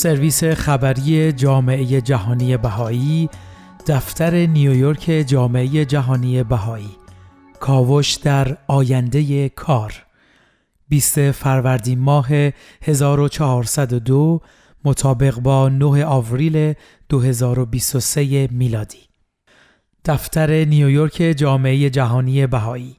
سرویس خبری جامعه جهانی بهایی دفتر نیویورک جامعه جهانی بهایی. کاوش در آینده کار. 20 فروردین ماه 1402 مطابق با 9 آوریل 2023 میلادی. دفتر نیویورک جامعه جهانی بهایی.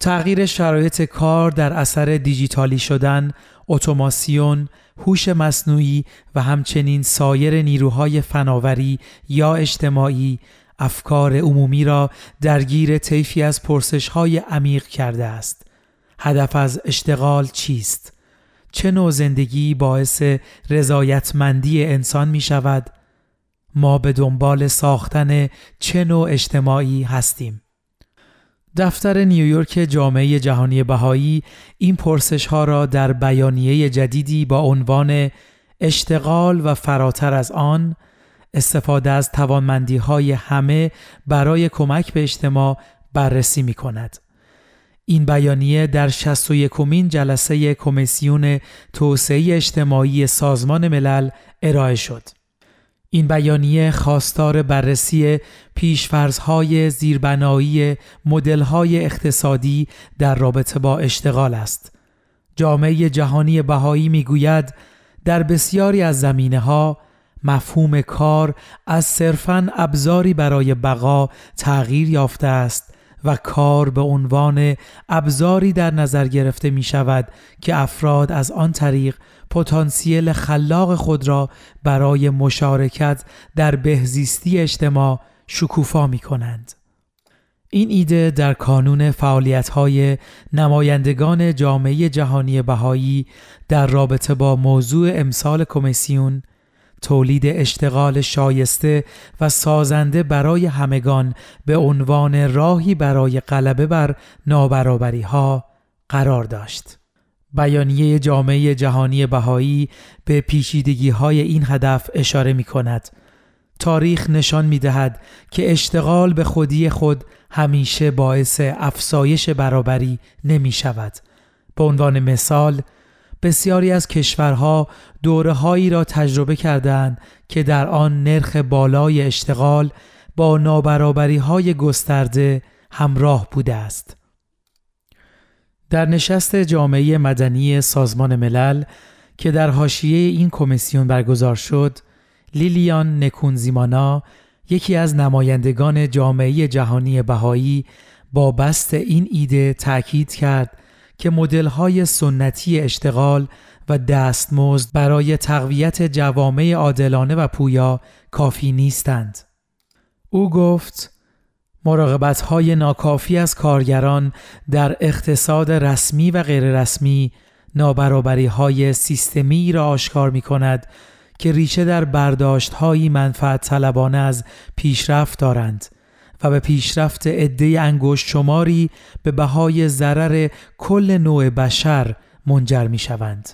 تغییر شرایط کار در اثر دیجیتالی شدن، اتوماسیون، هوش مصنوعی و همچنین سایر نیروهای فناوری یا اجتماعی افکار عمومی را درگیر طیفی از پرسش‌های عمیق کرده است. هدف از اشتغال چیست؟ چه نوع زندگی باعث رضایتمندی انسان می شود؟ ما به دنبال ساختن چه نوع اجتماعی هستیم؟ دفتر نیویورک جامعه جهانی بهایی این پرسش ها را در بیانیه جدیدی با عنوان اشتغال و فراتر از آن استفاده از توانمندی های همه برای کمک به اجتماع بررسی می کند. این بیانیه در 61 کمین جلسه کمیسیون توسعه اجتماعی سازمان ملل ارائه شد. این بیانیه خواستار بررسی پیشفرزهای زیربنایی مدل‌های اقتصادی در رابطه با اشتغال است. جامعه جهانی بهایی می‌گوید در بسیاری از زمینه ها مفهوم کار از صرفاً ابزاری برای بقا تغییر یافته است و کار به عنوان ابزاری در نظر گرفته می شود که افراد از آن طریق پتانسیل خلاق خود را برای مشارکت در بهزیستی اجتماع شکوفا می کنند. این ایده در کانون های نمایندگان جامعه جهانی بهایی در رابطه با موضوع امسال کمیسیون تولید اشتغال شایسته و سازنده برای همگان به عنوان راهی برای غلبه بر نابرابری ها قرار داشت. بیانیه جامعه جهانی بهایی به پیشیدگی های این هدف اشاره می کند. تاریخ نشان می دهد که اشتغال به خودی خود همیشه باعث افسایش برابری نمی شود. به عنوان مثال، بسیاری از کشورها دوره هایی را تجربه کردند که در آن نرخ بالای اشتغال با نابرابری های گسترده همراه بوده است. در نشست جامعه مدنی سازمان ملل که در حاشیه این کمیسیون برگزار شد، لیلیان نکونزیمانا یکی از نمایندگان جامعه جهانی بهایی با بست این ایده تأکید کرد که مدل‌های سنتی اشتغال و دستمزد برای تقویت جوامع عادلانه و پویا کافی نیستند. او گفت مراقبت های ناکافی از کارگران در اقتصاد رسمی و غیررسمی نابرابری های سیستمی را آشکار می کند که ریشه در برداشت هایی منفعت طلبانه از پیشرفت دارند و به پیشرفت عده انگشت شماری به بهای ضرر کل نوع بشر منجر می شوند.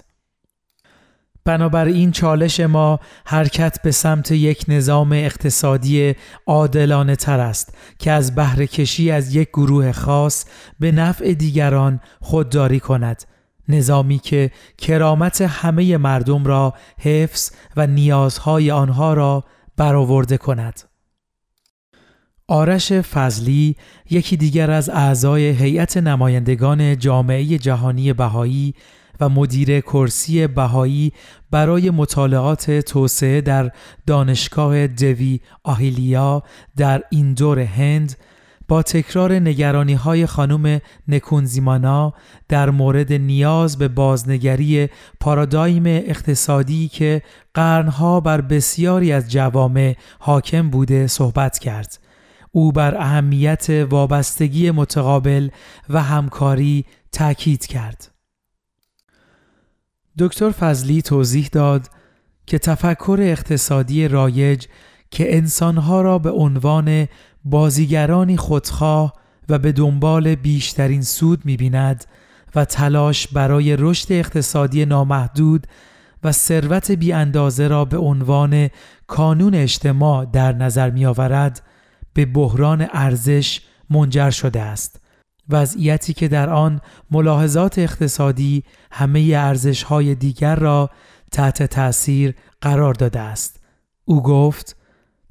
بنابراین چالش ما حرکت به سمت یک نظام اقتصادی عادلانه تر است که از بهره کشی از یک گروه خاص به نفع دیگران خودداری کند نظامی که کرامت همه مردم را حفظ و نیازهای آنها را برآورده کند آرش فضلی یکی دیگر از اعضای هیئت نمایندگان جامعه جهانی بهایی و مدیر کرسی بهایی برای مطالعات توسعه در دانشگاه دوی آهیلیا در این دور هند با تکرار نگرانی های خانم نکونزیمانا در مورد نیاز به بازنگری پارادایم اقتصادی که قرنها بر بسیاری از جوامع حاکم بوده صحبت کرد. او بر اهمیت وابستگی متقابل و همکاری تاکید کرد. دکتر فضلی توضیح داد که تفکر اقتصادی رایج که انسانها را به عنوان بازیگرانی خودخواه و به دنبال بیشترین سود می‌بیند و تلاش برای رشد اقتصادی نامحدود و ثروت بی اندازه را به عنوان کانون اجتماع در نظر می آورد به بحران ارزش منجر شده است وضعیتی که در آن ملاحظات اقتصادی همه ارزش های دیگر را تحت تأثیر قرار داده است. او گفت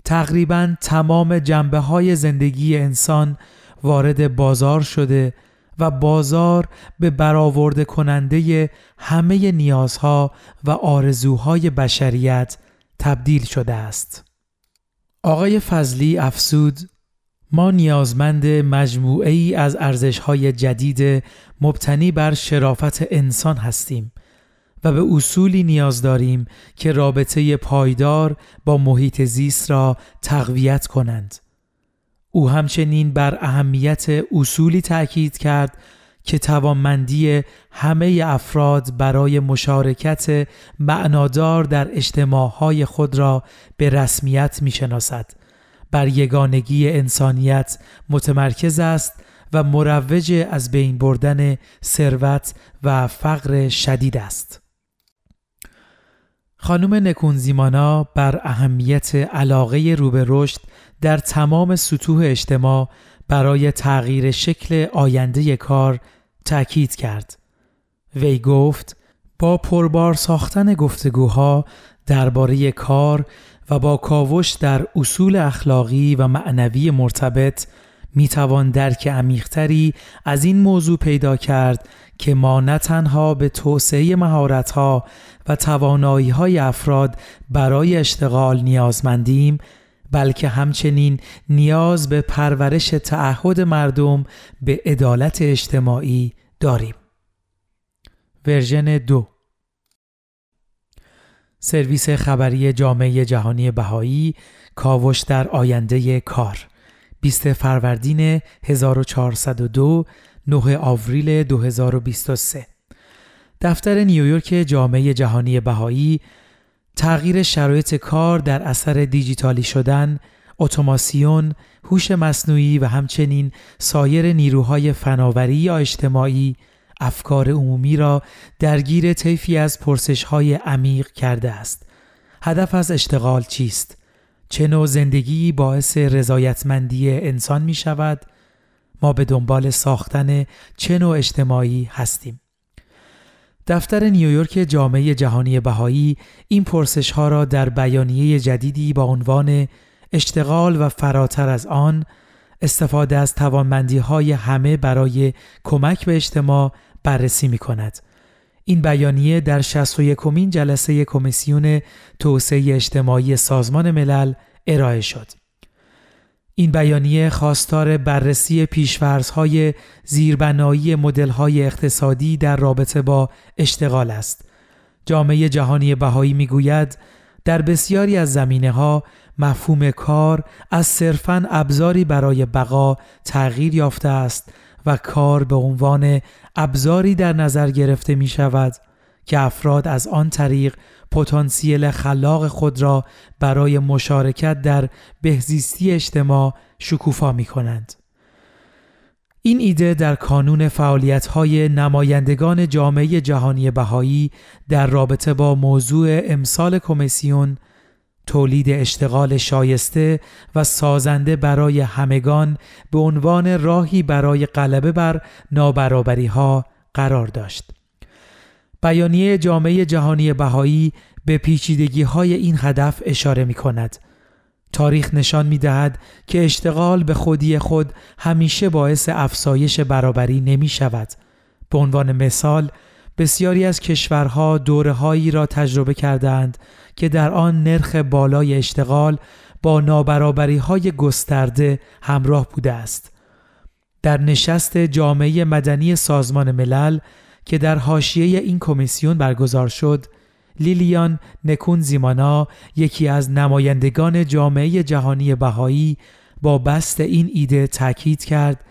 تقریبا تمام جنبه های زندگی انسان وارد بازار شده و بازار به برآورده کننده همه نیازها و آرزوهای بشریت تبدیل شده است. آقای فضلی افسود ما نیازمند مجموعه ای از ارزشهای جدید مبتنی بر شرافت انسان هستیم و به اصولی نیاز داریم که رابطه پایدار با محیط زیست را تقویت کنند. او همچنین بر اهمیت اصولی تأکید کرد که توانمندی همه افراد برای مشارکت معنادار در اجتماعهای خود را به رسمیت می شناسد. بر یگانگی انسانیت متمرکز است و مروج از بین بردن ثروت و فقر شدید است. خانم نکونزیمانا بر اهمیت علاقه رو به رشد در تمام سطوح اجتماع برای تغییر شکل آینده کار تأکید کرد. وی گفت با پربار ساختن گفتگوها درباره کار و با کاوش در اصول اخلاقی و معنوی مرتبط می توان درک عمیقتری از این موضوع پیدا کرد که ما نه تنها به توسعه مهارت‌ها و توانایی‌های افراد برای اشتغال نیازمندیم بلکه همچنین نیاز به پرورش تعهد مردم به عدالت اجتماعی داریم. ورژن دو. سرویس خبری جامعه جهانی بهایی کاوش در آینده کار. 20 فروردین 1402 9 آوریل 2023 دفتر نیویورک جامعه جهانی بهایی تغییر شرایط کار در اثر دیجیتالی شدن، اتوماسیون، هوش مصنوعی و همچنین سایر نیروهای فناوری یا اجتماعی افکار عمومی را درگیر طیفی از پرسش‌های عمیق کرده است. هدف از اشتغال چیست؟ چه نوع زندگی باعث رضایتمندی انسان می شود؟ ما به دنبال ساختن چه نوع اجتماعی هستیم؟ دفتر نیویورک جامعه جهانی بهایی این پرسش ها را در بیانیه جدیدی با عنوان اشتغال و فراتر از آن استفاده از توانمندی های همه برای کمک به اجتماع بررسی می کند. این بیانیه در 61 کمین جلسه کمیسیون توسعه اجتماعی سازمان ملل ارائه شد. این بیانیه خواستار بررسی پیشورزهای زیربنایی مدل‌های اقتصادی در رابطه با اشتغال است. جامعه جهانی بهایی می‌گوید در بسیاری از زمینه ها مفهوم کار از صرفاً ابزاری برای بقا تغییر یافته است و کار به عنوان ابزاری در نظر گرفته می شود که افراد از آن طریق پتانسیل خلاق خود را برای مشارکت در بهزیستی اجتماع شکوفا می کنند. این ایده در کانون های نمایندگان جامعه جهانی بهایی در رابطه با موضوع امسال کمیسیون تولید اشتغال شایسته و سازنده برای همگان به عنوان راهی برای غلبه بر نابرابری ها قرار داشت. بیانیه جامعه جهانی بهایی به پیچیدگی های این هدف اشاره می کند. تاریخ نشان می دهد که اشتغال به خودی خود همیشه باعث افسایش برابری نمی شود. به عنوان مثال بسیاری از کشورها دوره هایی را تجربه کردند که در آن نرخ بالای اشتغال با نابرابری های گسترده همراه بوده است. در نشست جامعه مدنی سازمان ملل که در حاشیه این کمیسیون برگزار شد، لیلیان نکون زیمانا یکی از نمایندگان جامعه جهانی بهایی با بست این ایده تاکید کرد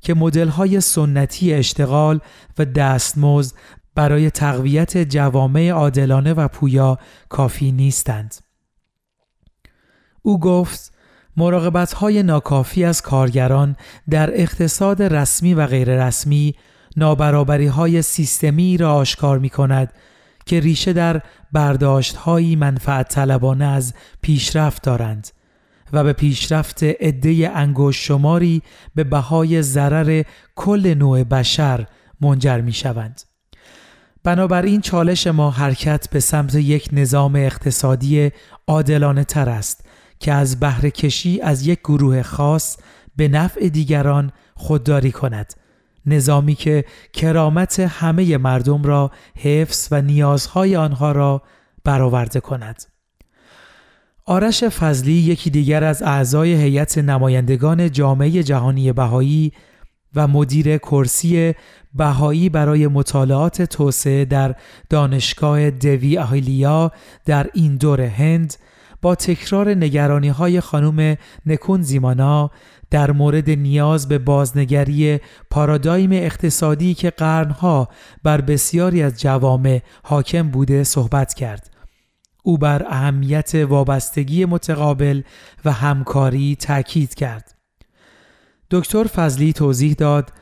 که های سنتی اشتغال و دستمزد برای تقویت جوامع عادلانه و پویا کافی نیستند. او گفت مراقبت های ناکافی از کارگران در اقتصاد رسمی و غیررسمی نابرابری های سیستمی را آشکار می کند که ریشه در برداشت هایی منفعت طلبانه از پیشرفت دارند و به پیشرفت عده انگوش شماری به بهای ضرر کل نوع بشر منجر می شوند. بنابراین چالش ما حرکت به سمت یک نظام اقتصادی عادلانه تر است که از بهره کشی از یک گروه خاص به نفع دیگران خودداری کند نظامی که کرامت همه مردم را حفظ و نیازهای آنها را برآورده کند. آرش فضلی یکی دیگر از اعضای هیئت نمایندگان جامعه جهانی بهایی و مدیر کرسی بهایی برای مطالعات توسعه در دانشگاه دوی اهیلیا در این دور هند با تکرار نگرانی های خانم نکون زیمانا در مورد نیاز به بازنگری پارادایم اقتصادی که قرنها بر بسیاری از جوامع حاکم بوده صحبت کرد. او بر اهمیت وابستگی متقابل و همکاری تاکید کرد. دکتر فضلی توضیح داد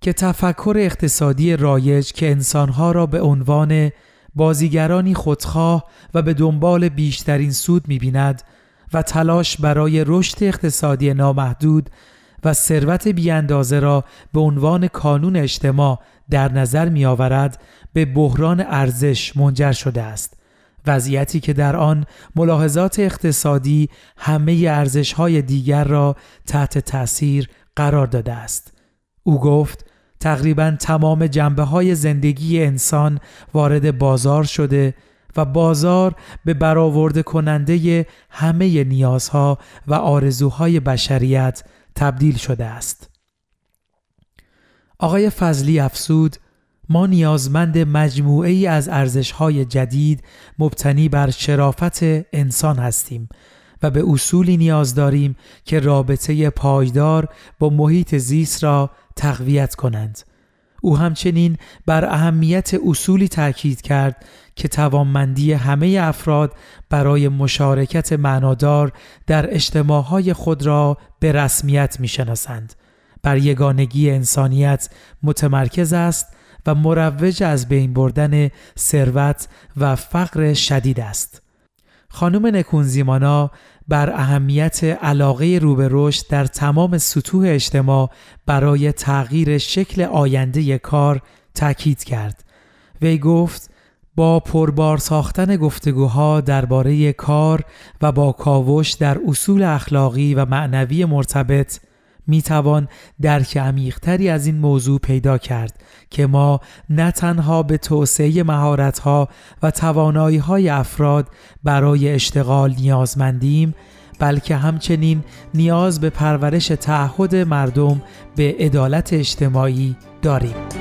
که تفکر اقتصادی رایج که انسانها را به عنوان بازیگرانی خودخواه و به دنبال بیشترین سود می‌بیند و تلاش برای رشد اقتصادی نامحدود و ثروت بیاندازه را به عنوان کانون اجتماع در نظر می آورد به بحران ارزش منجر شده است. وضعیتی که در آن ملاحظات اقتصادی همه ارزش های دیگر را تحت تأثیر قرار داده است. او گفت تقریبا تمام جنبه های زندگی انسان وارد بازار شده و بازار به برآورده کننده همه نیازها و آرزوهای بشریت تبدیل شده است. آقای فضلی افسود ما مجموعه ای از ارزشهای جدید مبتنی بر شرافت انسان هستیم و به اصولی نیاز داریم که رابطه پایدار با محیط زیست را تقویت کنند. او همچنین بر اهمیت اصولی تاکید کرد که توانمندی همه افراد برای مشارکت معنادار در اجتماعهای خود را به رسمیت می‌شناسند. بر یگانگی انسانیت متمرکز است و مروج از بین بردن ثروت و فقر شدید است. خانم نکونزیمانا بر اهمیت علاقه رو به رشد در تمام سطوح اجتماع برای تغییر شکل آینده کار تاکید کرد. وی گفت با پربار ساختن گفتگوها درباره کار و با کاوش در اصول اخلاقی و معنوی مرتبط می توان درک عمیقتری از این موضوع پیدا کرد که ما نه تنها به توسعه مهارت‌ها و توانایی‌های افراد برای اشتغال نیازمندیم بلکه همچنین نیاز به پرورش تعهد مردم به عدالت اجتماعی داریم.